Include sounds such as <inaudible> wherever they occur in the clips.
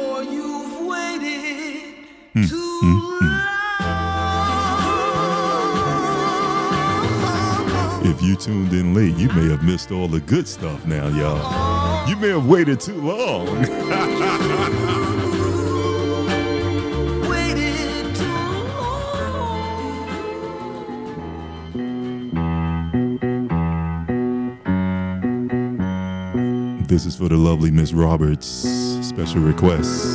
or you've waited hmm, too hmm, hmm. long. If you tuned in late, you may have missed all the good stuff now, y'all. You may have waited too long. <laughs> Waited too long. this is for the lovely Miss Roberts. Special requests.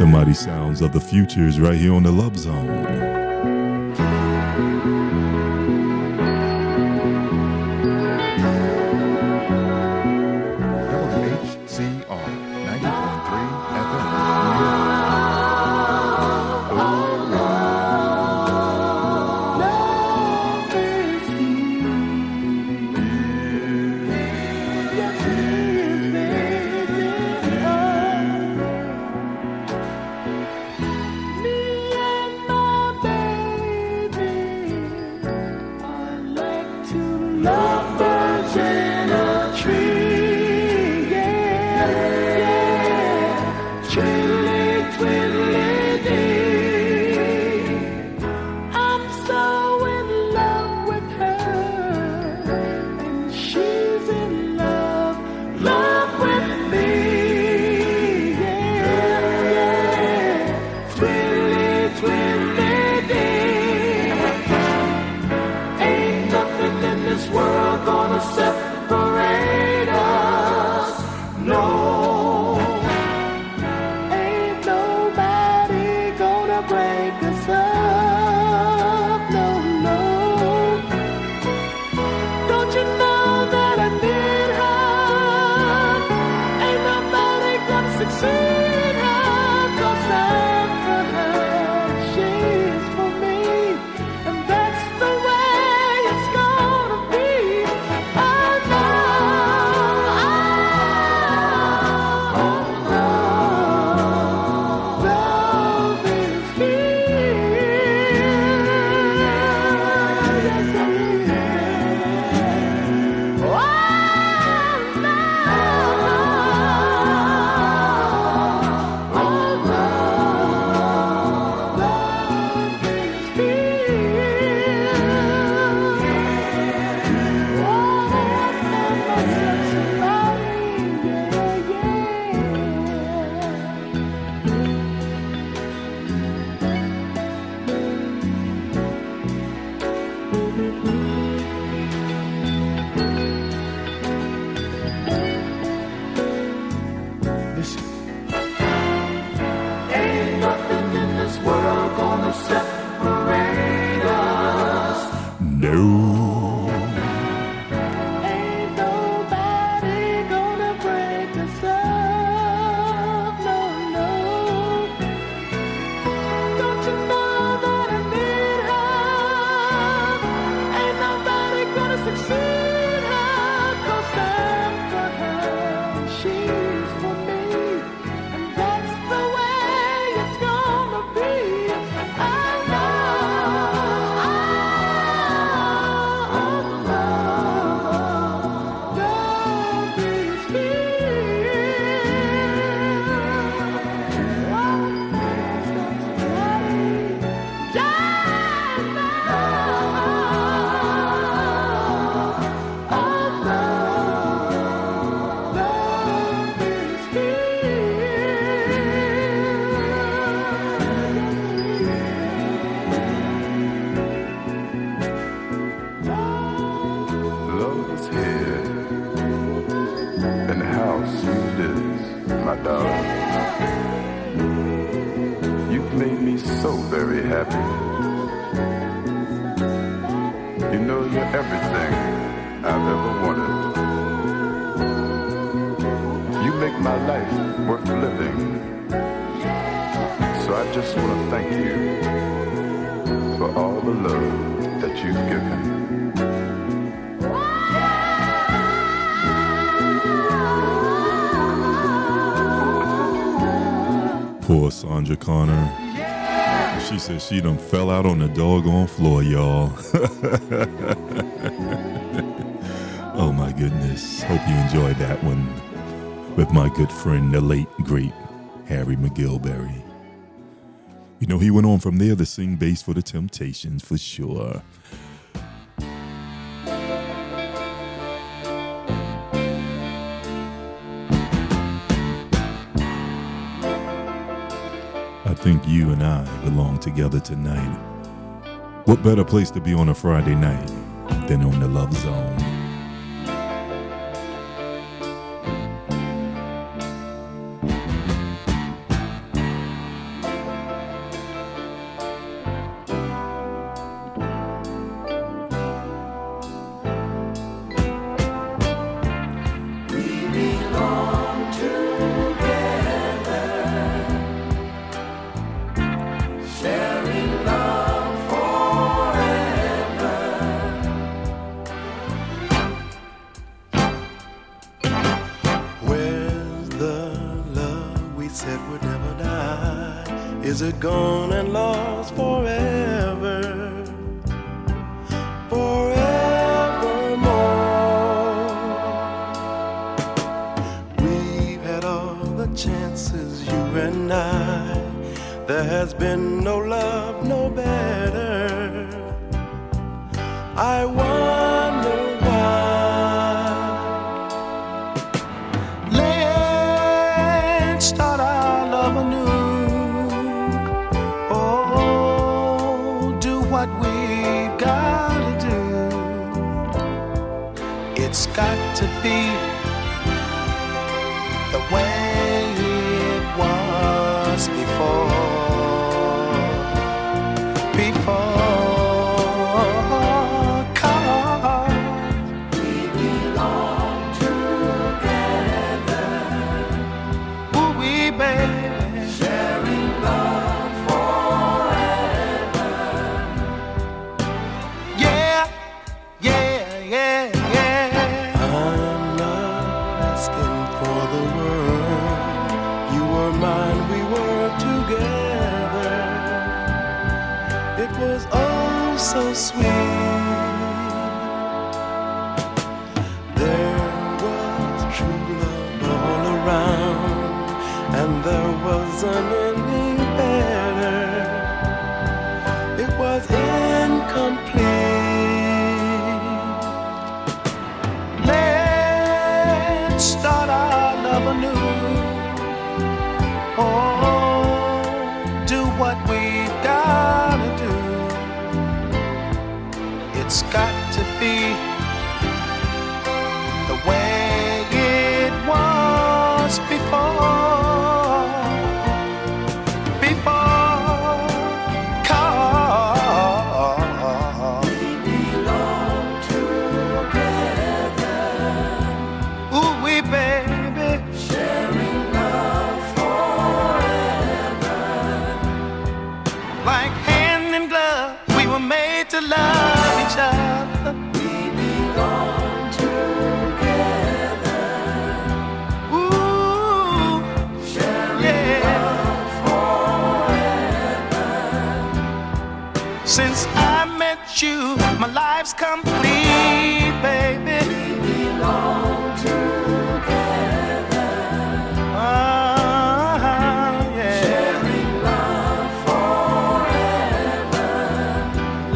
The mighty sounds of the futures right here on the Love Zone. Sandra Connor. She said she done fell out on the doggone floor, y'all. <laughs> oh my goodness. Hope you enjoyed that one. with my good friend, the late, great Harry McGilberry. You know, he went on from there to sing bass for the Temptations for sure. I think you and I belong together tonight. What better place to be on a Friday night than on the Love Zone?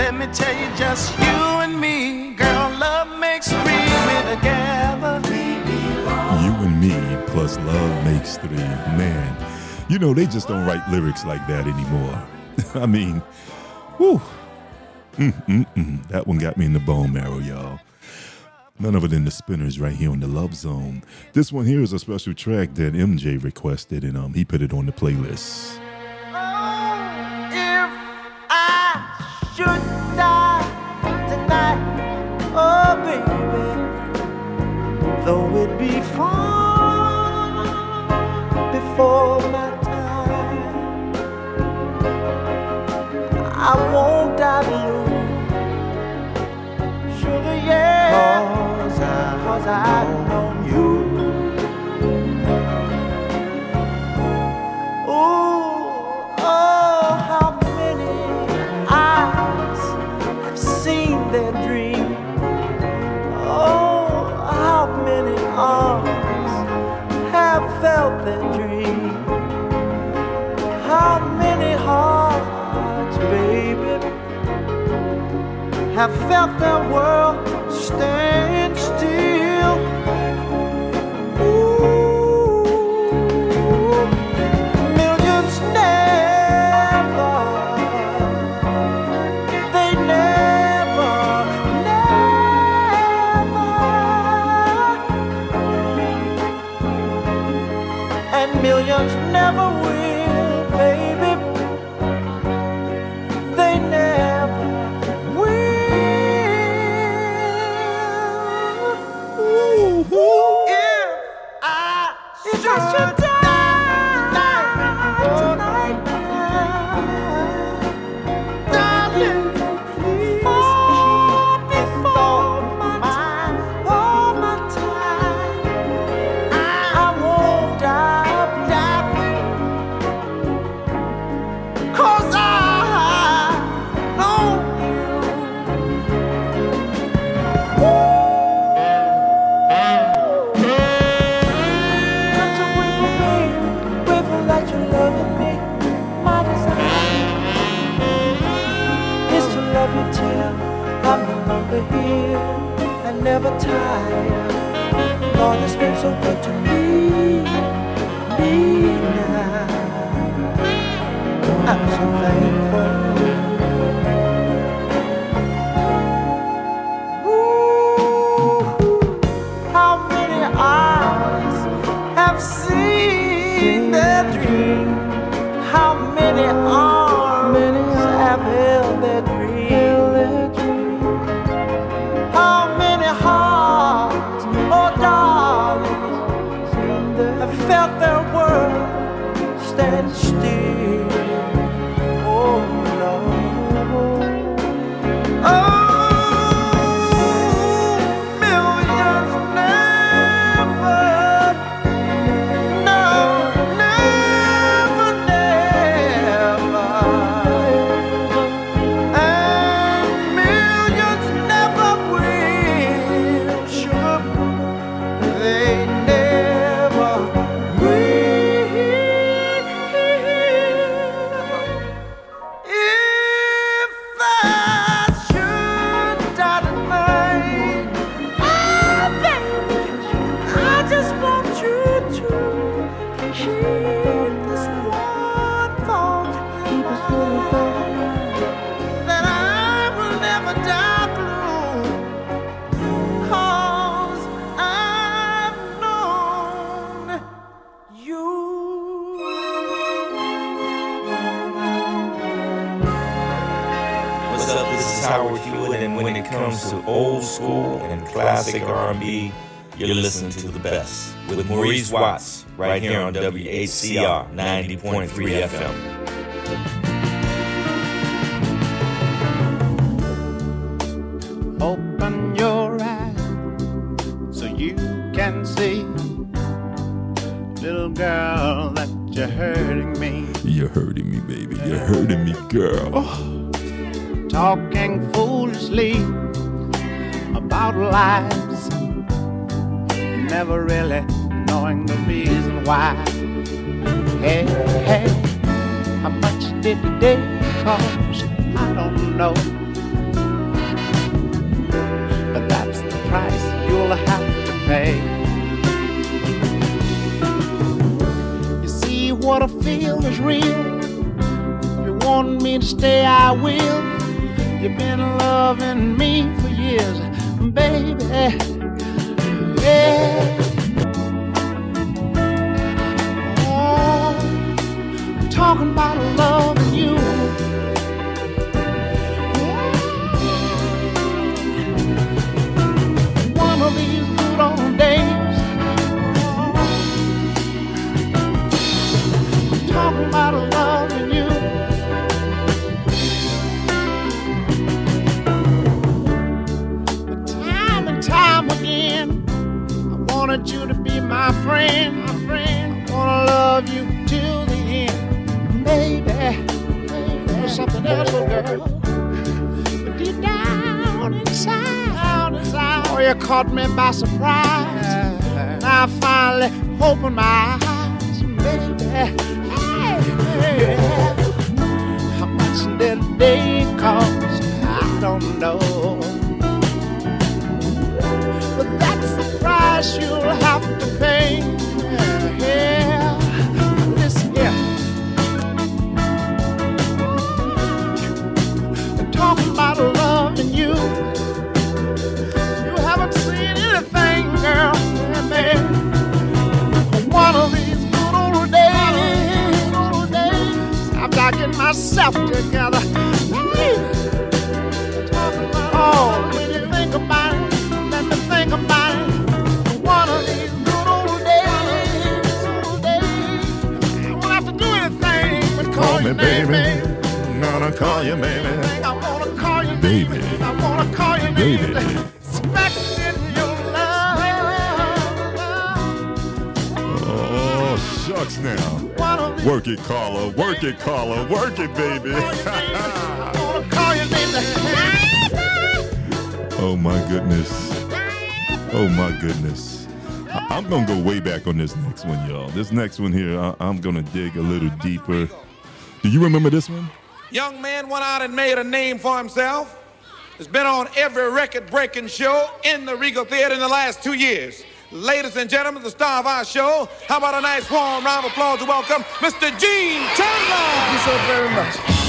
Let me tell you, just you and me, girl. Love makes three. We're together. You and me plus love makes three. Man, you know, they just don't write lyrics like that anymore. <laughs> I mean, whew. Mm-mm-mm. That one got me in the bone marrow, y'all. None of it in the spinners right here on the Love Zone. This one here is a special track that MJ requested, and um, he put it on the playlist. Oh, if I should though it be far before my time, I won't die blue. Sugar, yeah, cause I, cause I know you. Ooh, oh, how many eyes have seen their arms have felt their dream. How many hearts, baby, have felt their world stand still? You're listening to the best with Maurice Watts right here on WHCR 90.3 FM. it because I don't know. But that's the price you'll have to pay. You see, what I feel is real. If you want me to stay, I will. You've been loving me for years, baby. Yeah. Oh, talking about love. Shucks now. One of these Work it, Carla. Work it, Carla. Work it, baby. I <laughs> wanna call you baby. oh, my goodness. Oh, my goodness. I- I'm going to go way back on this next one, y'all. This next one here, I- I'm going to dig a little deeper. Do you remember this one? Young man went out and made a name for himself. Has been on every record-breaking show in the Regal Theater in the last two years. Ladies and gentlemen, the star of our show. How about a nice warm round of applause to welcome Mr. Gene Chandler? Thank you so very much.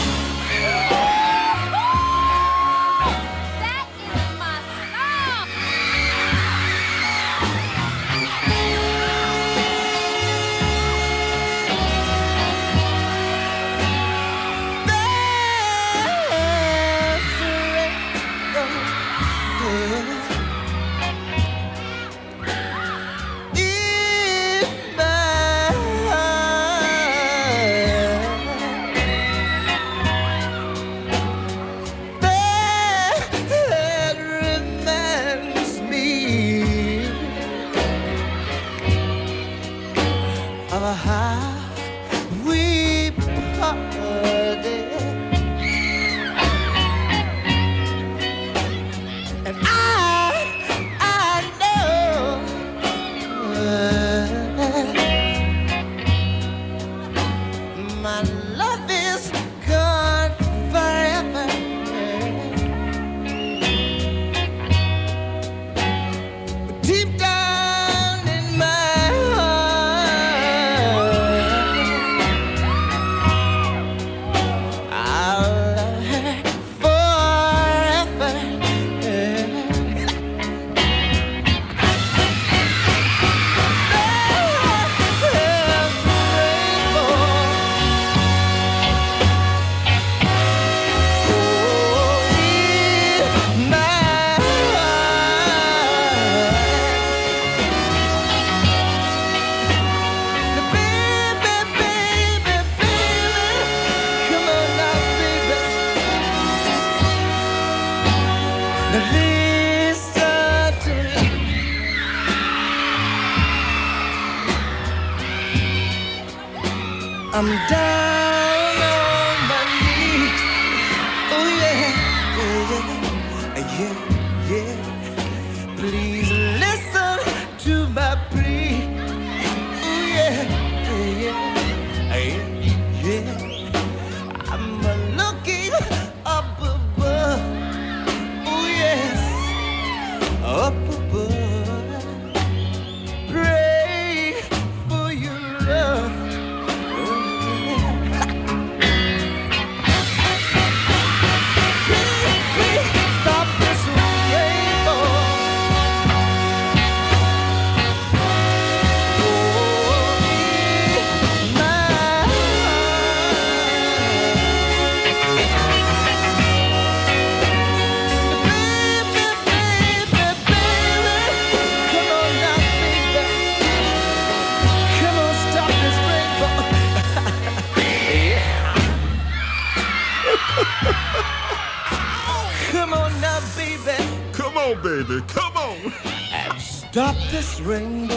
Baby. Come on. And stop this rainbow.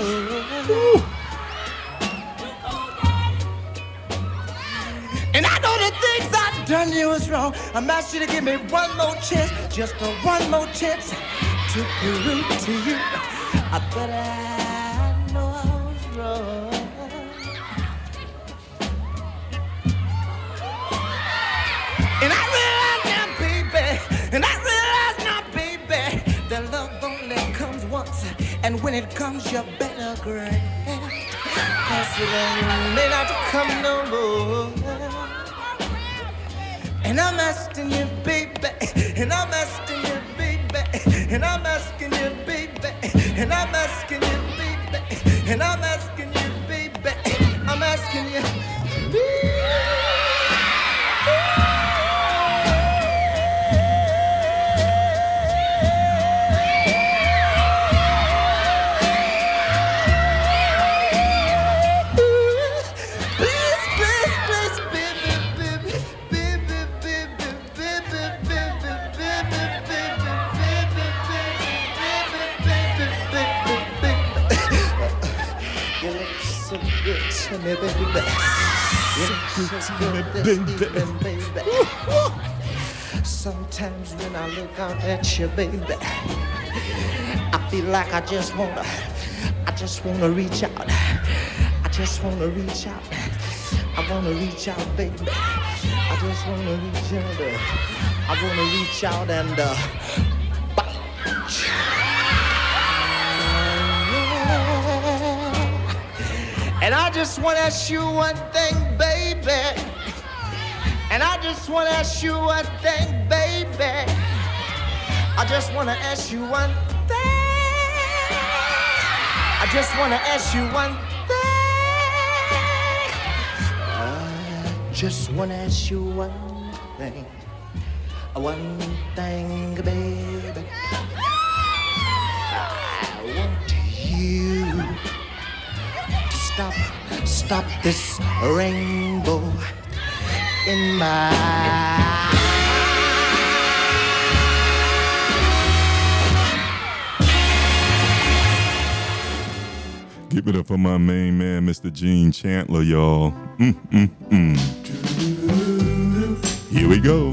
And I know the things I've done you was wrong. I'm asking you to give me one more chance, just a one more chance to prove to you I bet when it comes. you better grab. Cause it may not come no more. And I'm asking you, baby, and I'm asking you, baby, and I'm asking you, baby, and I'm asking you, baby, and I'm asking good to me, baby. Sometimes when I look out at you, baby, I feel like I just wanna, I just wanna reach out. I just wanna reach out. I wanna reach out, baby. I just wanna reach out. I wanna reach out and uh, And I just wanna ask you one thing, baby. And I just wanna ask you one thing, baby. I just wanna ask you one thing. I just wanna ask you one thing. I just wanna ask you one thing. One thing, baby. I want you to stop, stop this rainbow in my Give it up for my main man, Mr. Gene Chandler, y'all. Mm, mm, mm. Here we go.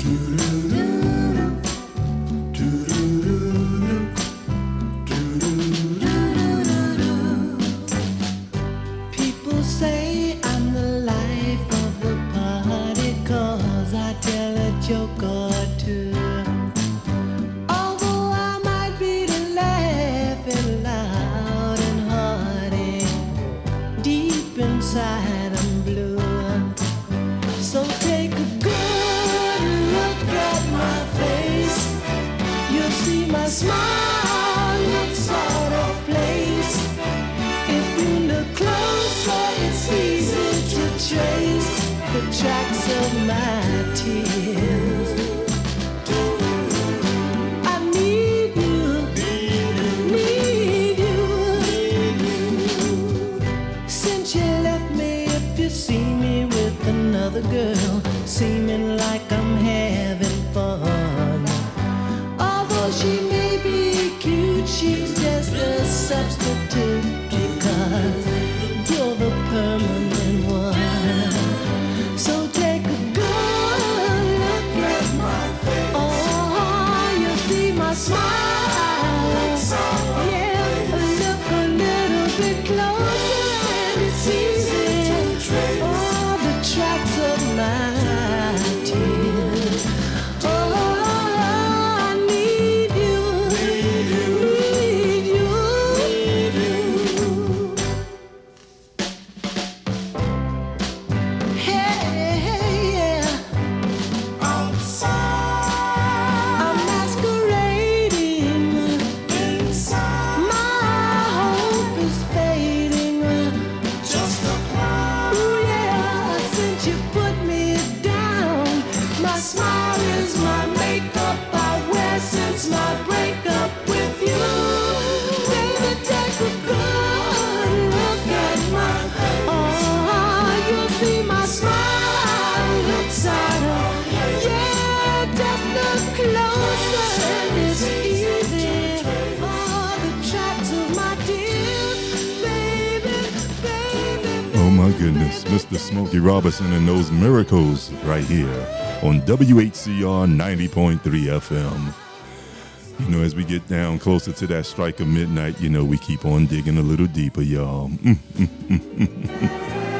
Miracles right here on WHCR 90.3 FM. You know, as we get down closer to that strike of midnight, you know, we keep on digging a little deeper, y'all. Mm, mm, mm,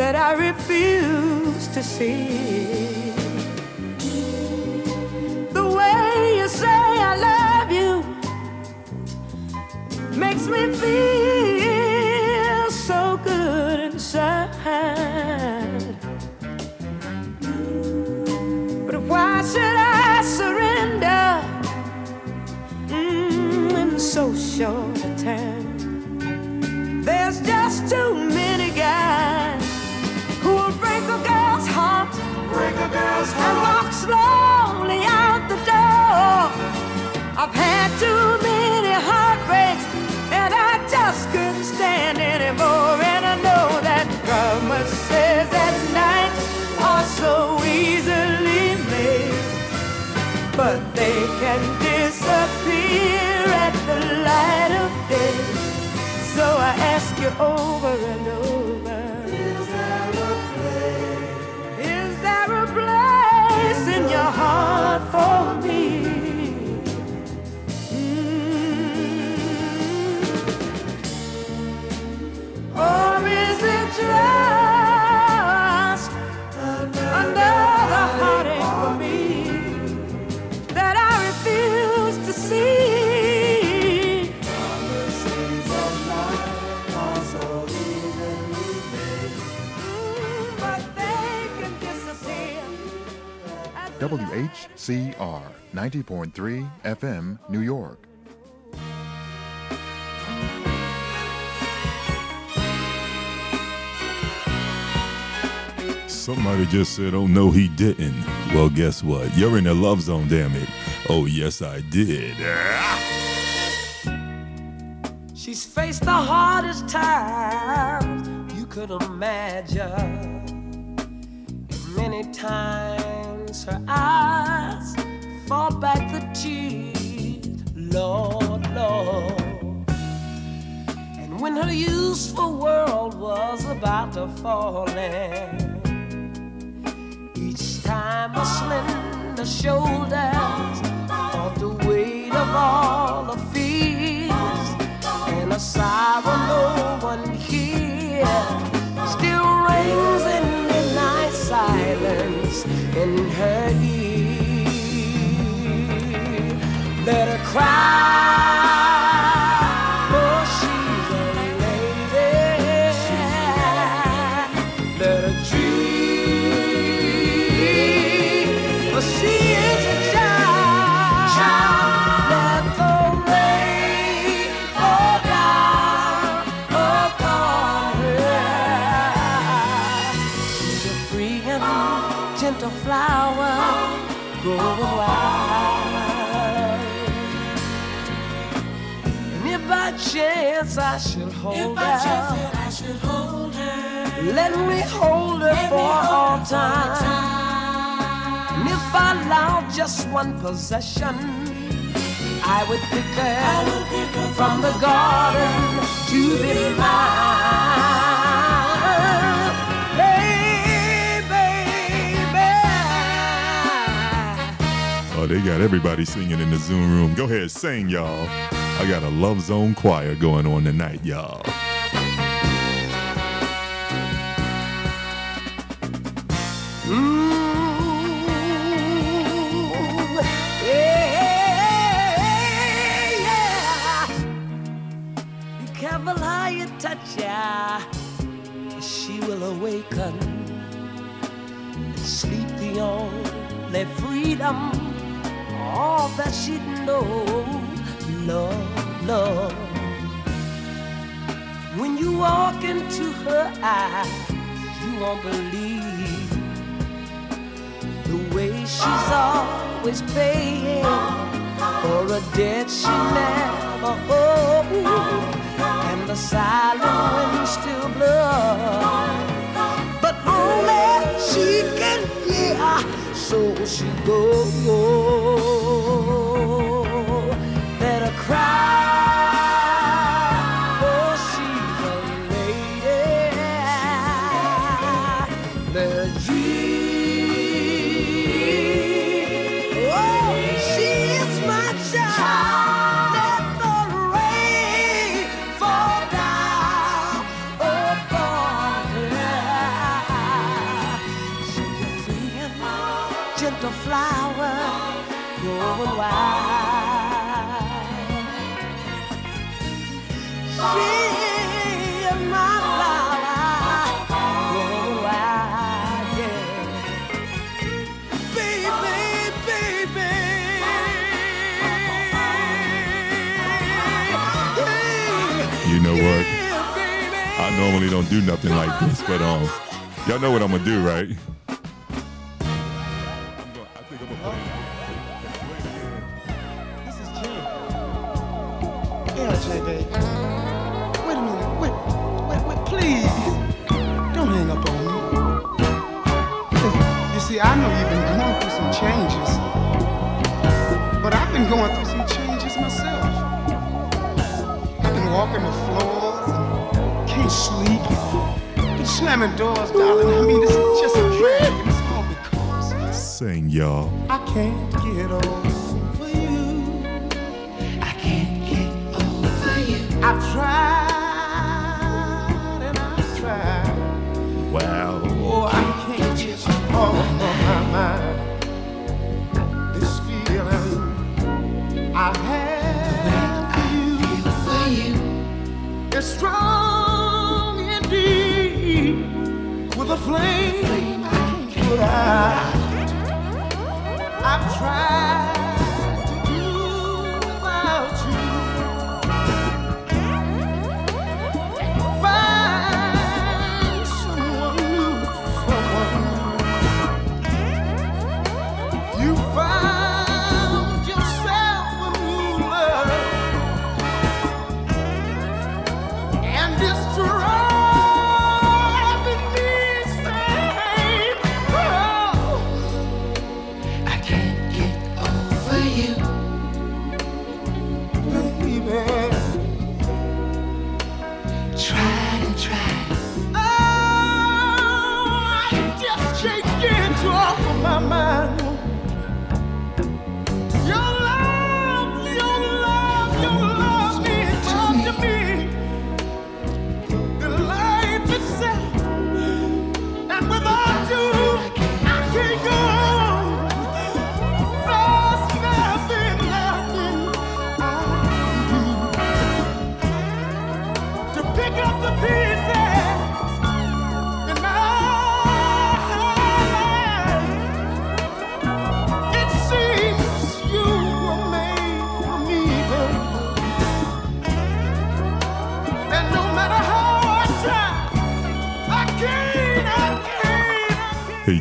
that I refuse to see? The way you say I love you makes me feel so good inside. But why should I surrender mm, in so short heart, and walk slowly out the door. I've had too many heartbreaks, and I just couldn't stand anymore. And I know that promises at night are so easily made, but they can disappear at the light of day. So I ask you over and over. Heart for WHCR 90.3 FM, New York. Somebody just said, oh no, he didn't. Well, guess what? You're in the love zone, damn it. Oh, yes, I did. She's faced the hardest times you could imagine. And many times her eyes fought back the tears, Lord, Lord. And when her useful world was about to fall in, each time her slender shoulders felt the weight of all the fears and a sorrow no one hears still rings her cry. chance I should hold if her. I should hold her. Let me hold her Let for all her time. time. If I allowed just one possession, I would pick her, would pick her from, from the garden, garden to be mine. Oh, they got everybody singing in the Zoom room. Go ahead, sing, y'all. I got a Love Zone choir going on tonight, y'all. touch she will awaken and sleep the only freedom, all that she knows love, love. When you walk into her eyes, you won't believe the way she's always paying for a debt she never owed, and the silent wind still blows. But only she can hear, so she goes. know what? I normally don't do nothing like this, but um, y'all know what I'm gonna do, right? slamming doors, darling. I mean, this is just a dream. It's all because. Sing, y'all. I can't get over. time. you.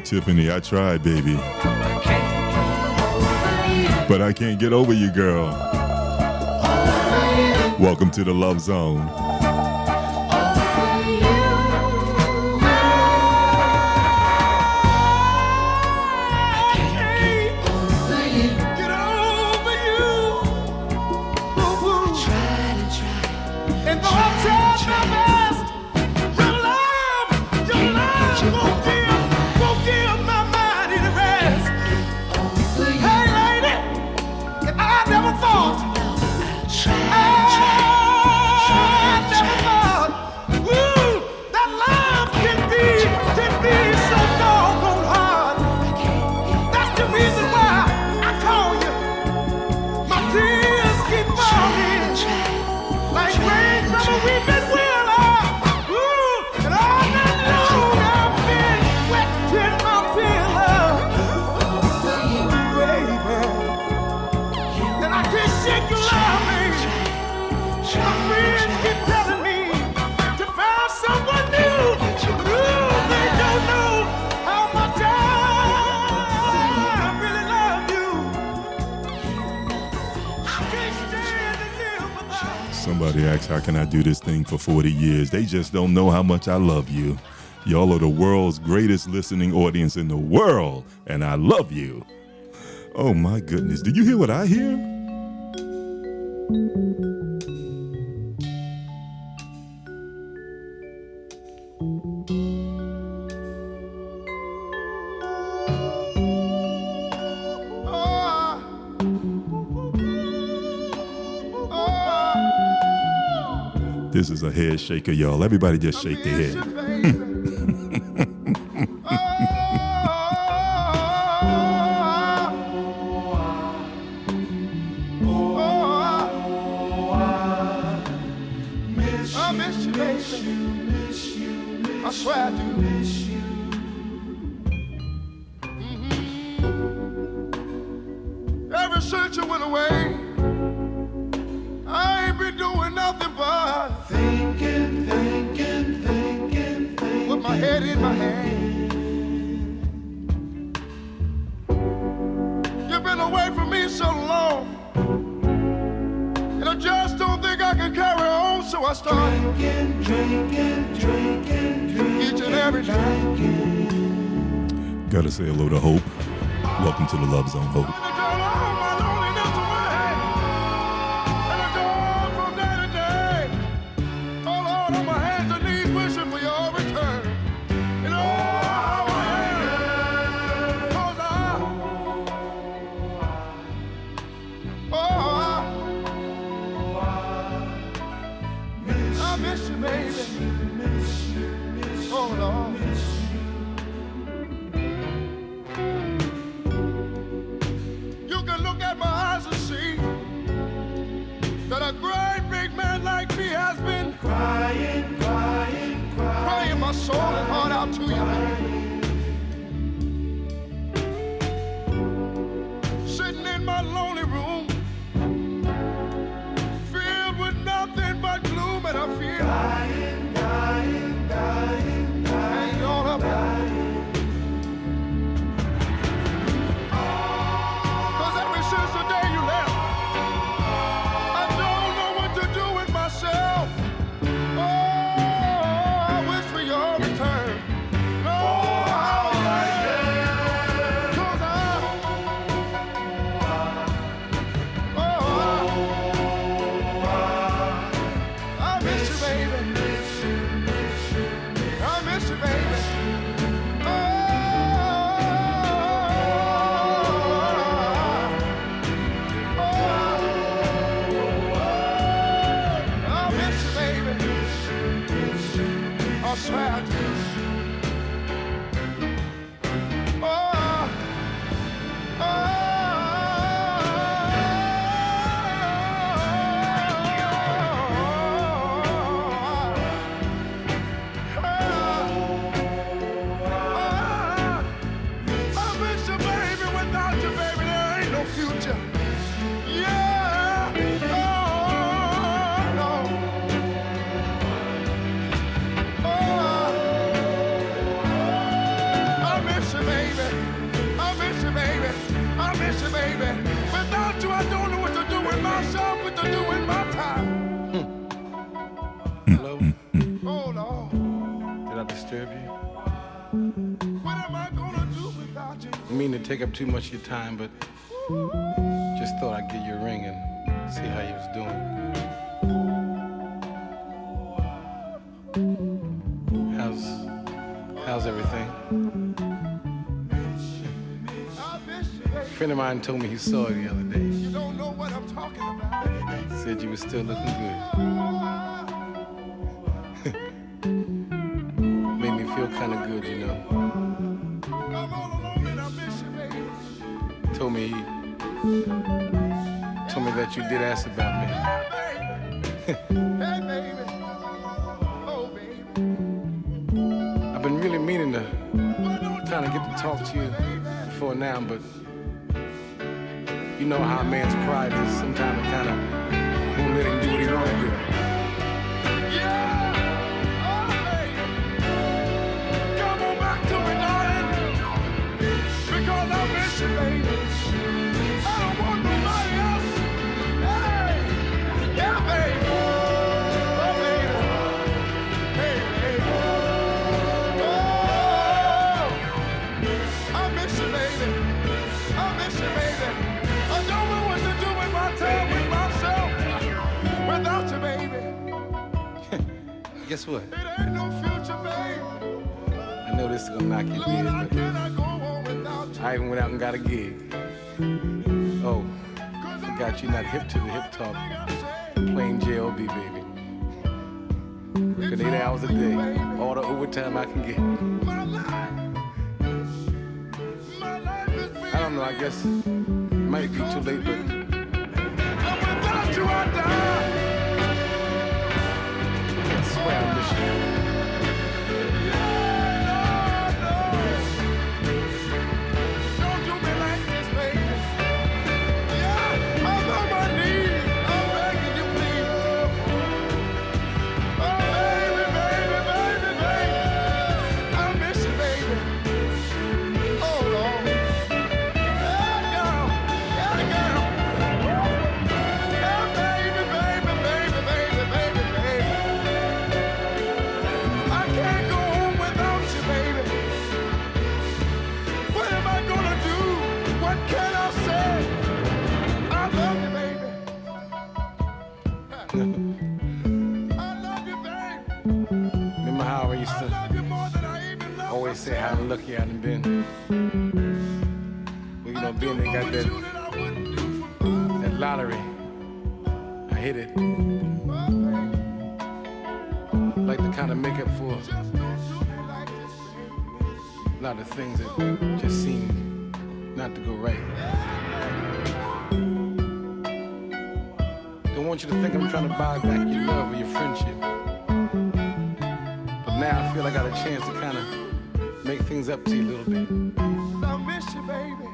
Tiffany, I tried, baby. But I can't get over you, girl. Welcome to the Love Zone. been Somebody asks, How can I do this thing for 40 years? They just don't know how much I love you. Y'all are the world's greatest listening audience in the world, and I love you. Oh my goodness, do you hear what I hear? This is a head shaker, y'all. Everybody just shake their head. Drinking, drinking, drinking, drinking, Each and. Gotta say hello to Hope. Welcome to the Love Zone, Hope. atmosphere too much of your time, but just thought I'd get you a ring and see how you was doing. How's how's everything? Friend of mine told me he saw you the other day. You don't know what I'm talking about. Said you were still looking good. how a man's pride is sometimes kind of who let him do what he want to do. Guess what? I know this is gonna knock you dead, but I even went out and got a gig. Oh, I forgot you're not hip to the hip talk. Plain JLB, baby. Working eight hours a day, all the overtime I can get. I don't know, I guess it might be too late, but without you, I how lucky I done been? Well, you know, being they got that, that lottery, I hit it. Like to kind of make up for a lot of things that just seem not to go right. Don't want you to think I'm trying to buy back your love or your friendship. But now I feel I got a chance to kind of make things up to you a little bit. I miss you, baby.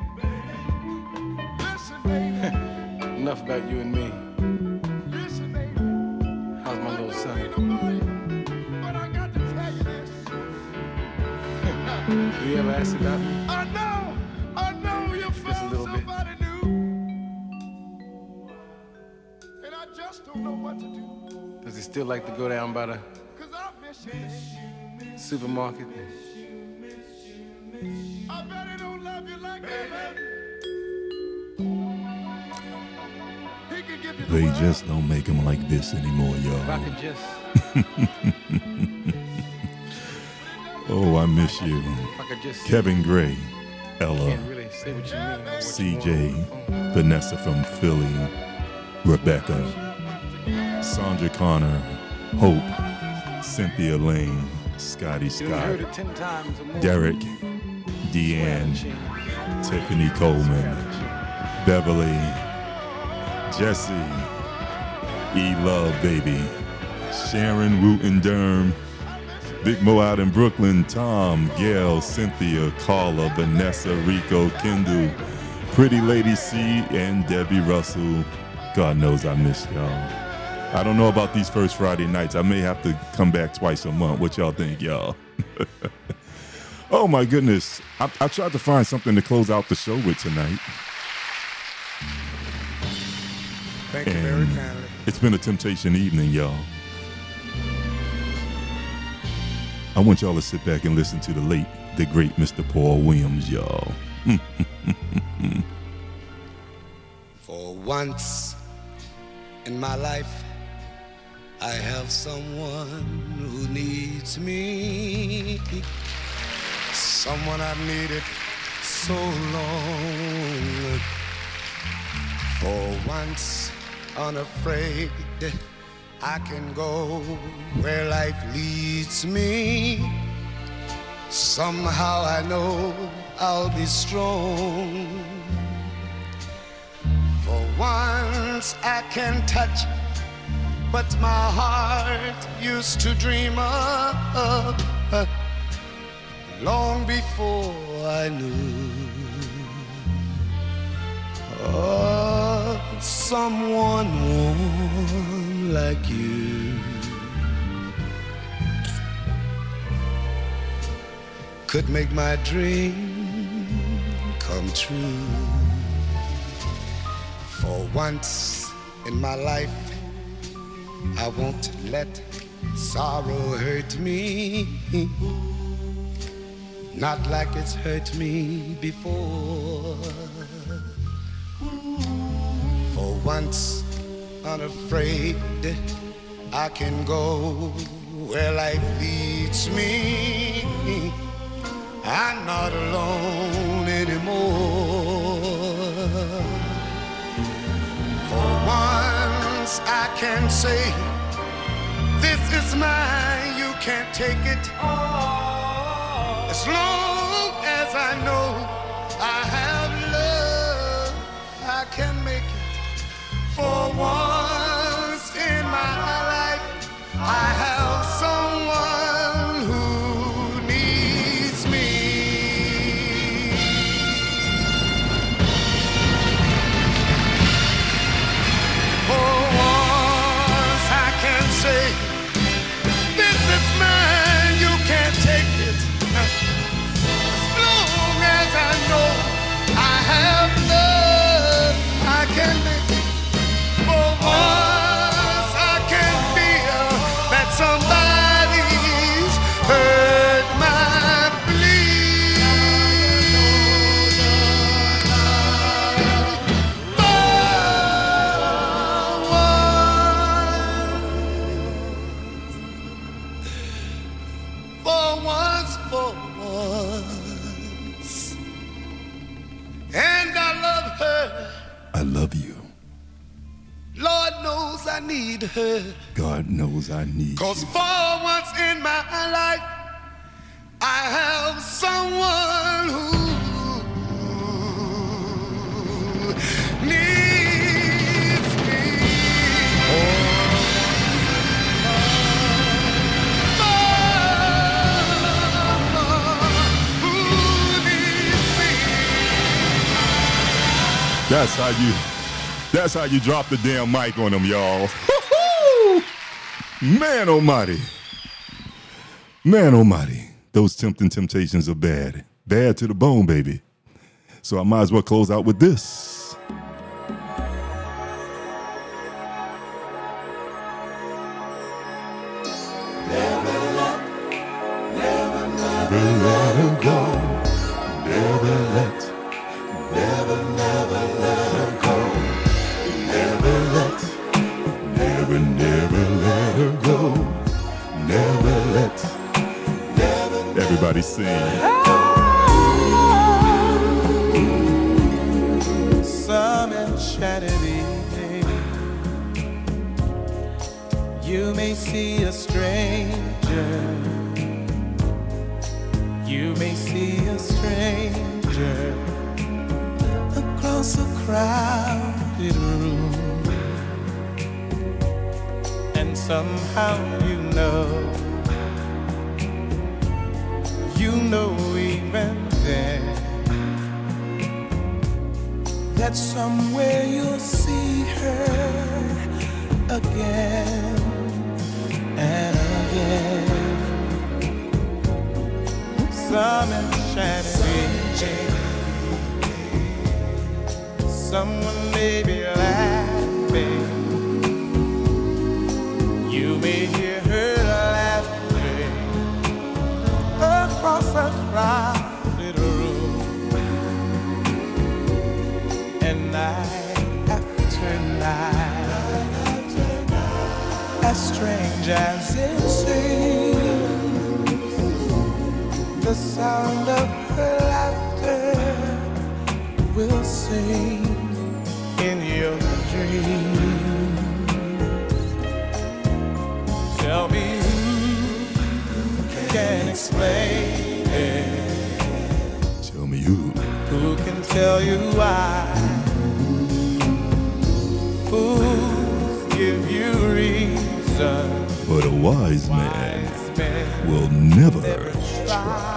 Listen, baby. <laughs> Enough about you and me. Listen, baby. How's my little son? But I got to tell you this. <laughs> you ever asked about me? I know, I know you found somebody new. And I just don't know what to do. Does he still like to go down by the Cause I miss you. supermarket? I bet he don't love you like that. He you They just don't make them like this anymore, If I y'all. could just, <laughs> oh, I miss you. if I could just Kevin Gray, Ella, really say what you mean. or what you want. CJ, Vanessa from Philly, Rebecca, Sandra Connor, Hope, Cynthia Lane, Scotty You done heard Scott, it ten times or more. Derek, Deanne, Tiffany Coleman, Beverly, Jesse, E Love Baby, Sharon Wooten Durham, Big Mo out in Brooklyn, Tom, Gail, Cynthia, Carla, Vanessa, Rico, Kendall, Pretty Lady C, and Debbie Russell. God knows I miss y'all. I don't know about these first Friday nights. I may have to come back twice a month. What y'all think, y'all? <laughs> oh my goodness. I, I tried to find something to close out the show with tonight. Thank you very And kindly. it's been a temptation evening, y'all. I want y'all to sit back and listen to the late, the great Mr. Paul Williams, y'all. <laughs> For once in my life, I have someone who needs me. Someone I've needed so long. For once, unafraid, I can go where life leads me. Somehow I know I'll be strong. For once I can touch what my heart used to dream of long before I knew oh, of someone warm like you could make my dream come true. For once in my life, I won't let sorrow hurt me. Not like it's hurt me before. For once, unafraid, I can go where life leads me. I'm not alone anymore. For once I can say, this is mine, you can't take it. As long as I know I have love, I can make it. For once in my life, I have her. God knows I need Cause for once in my life, I have someone who needs me. who needs me. That's how you. That's how you drop the damn mic on them, y'all. Man almighty. Man almighty. Those tempting temptations are bad. Bad to the bone, baby. So I might as well close out with this. Sing. Some enchanted evening, you may see a stranger. You may see a stranger across a crowded room, and somehow you know, somewhere you'll see her again and again. Some enchanted Someone may be strange as it seems, the sound of her laughter will sing in your dreams. Tell me who can explain it? Tell me who. Who can tell you why? Fools give you reason. But a wise man will never try.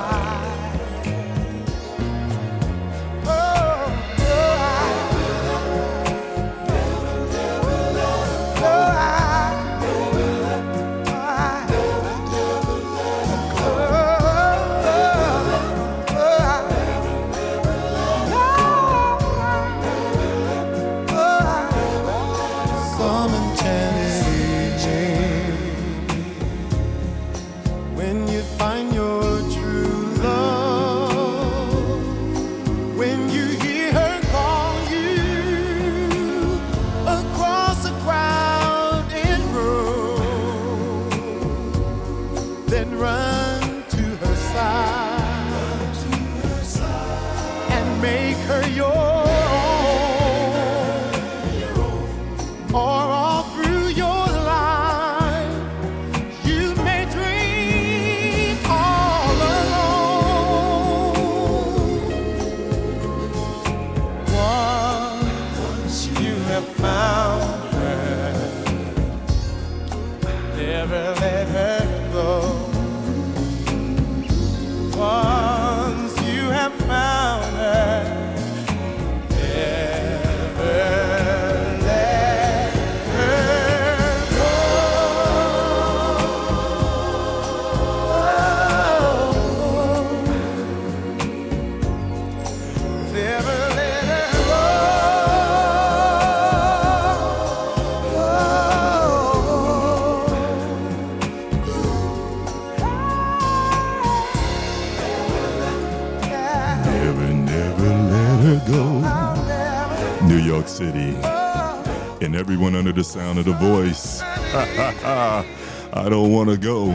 <laughs> I don't want to go.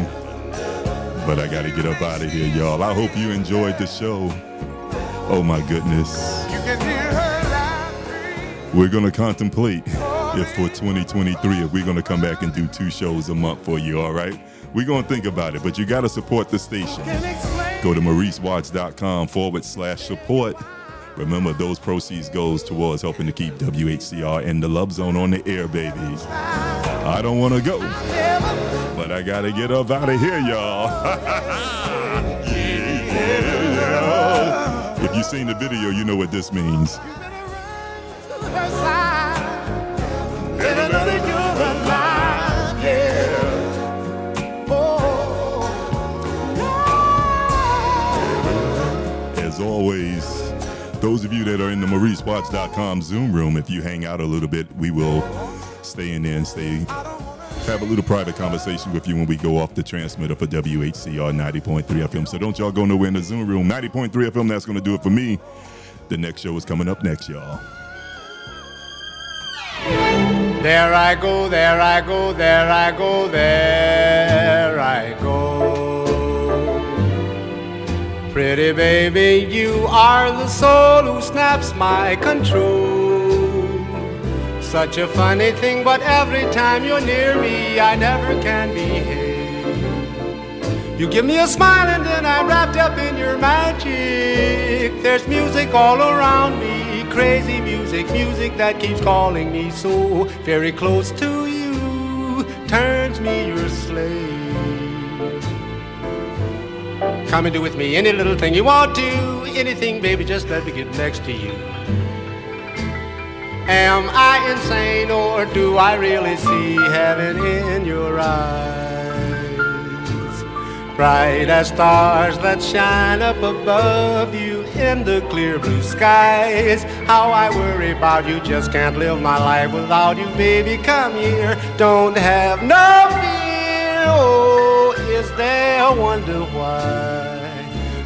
But I got to get up out of here, y'all. I hope you enjoyed the show. Oh my goodness. We're going to contemplate if for 2023, if we're going to come back and do two shows a month for you, all right? We're going to think about it, but you got to support the station. Go to mauricewatts.com forward slash support. Remember, those proceeds goes towards helping to keep WHCR and the Love Zone on the air, baby. I don't want to go, but I got to get up out of here, y'all. <laughs> yeah. If you've seen the video, you know what this means. her side. Better know that you're alive, yeah. Oh, As always, those of you that are in the MauriceWatts.com Zoom room, if you hang out a little bit, we will stay in there and stay, have a little private conversation with you when we go off the transmitter for WHCR 90.3 FM. So don't y'all go nowhere in the Zoom room. 90.3 FM, that's going to do it for me. The next show is coming up next, y'all. There I go, there I go, there I go, there I go. Pretty baby, you are the soul who snaps my control. Such a funny thing, but every time you're near me, I never can behave. You give me a smile and then I'm wrapped up in your magic. There's music all around me, crazy music, music that keeps calling me so very close to you, turns me your slave. Come and do with me any little thing you want to, anything, baby, just let me get next to you. Am I insane or do I really see heaven in your eyes? Bright as stars that shine up above you in the clear blue skies. How I worry about you, just can't live my life without you, baby. Come here, don't have no fear. Oh, is there a wonder why?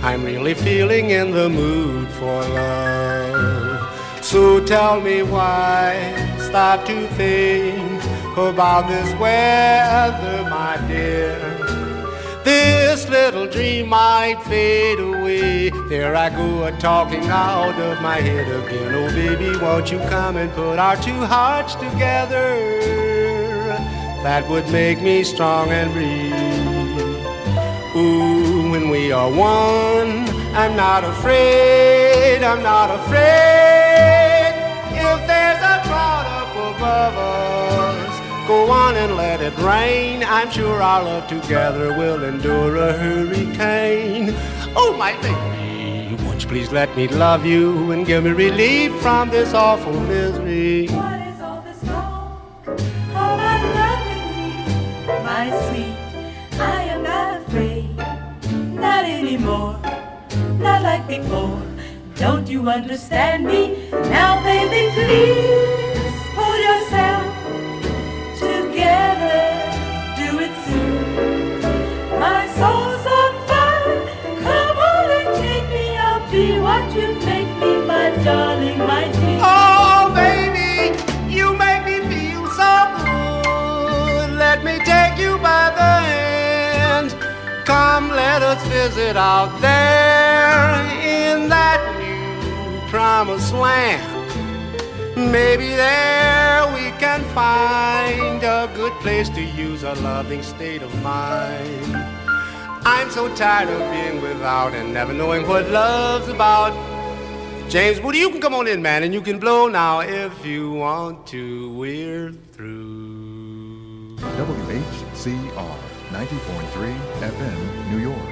I'm really feeling in the mood for love. So tell me why, stop to think about this weather, my dear. This little dream might fade away. There I go, a talking out of my head again. Oh, baby, won't you come and put our two hearts together? That would make me strong and breathe. Ooh, when we are one, I'm not afraid, I'm not afraid. Go on and let it rain. I'm sure our love together will endure a hurricane. Oh, my baby, won't you please let me love you and give me relief from this awful misery? What is all this talk about loving me, my sweet? I am not afraid, not anymore, not like before. Don't you understand me? Now, baby, please visit out there in that new wasteland. Maybe there we can find a good place to use a loving state of mind. I'm so tired of being without and never knowing what love's about. James Moody, you can come on in, man, and you can blow now if you want to. We're through. WHCR 90.3 FM, New York.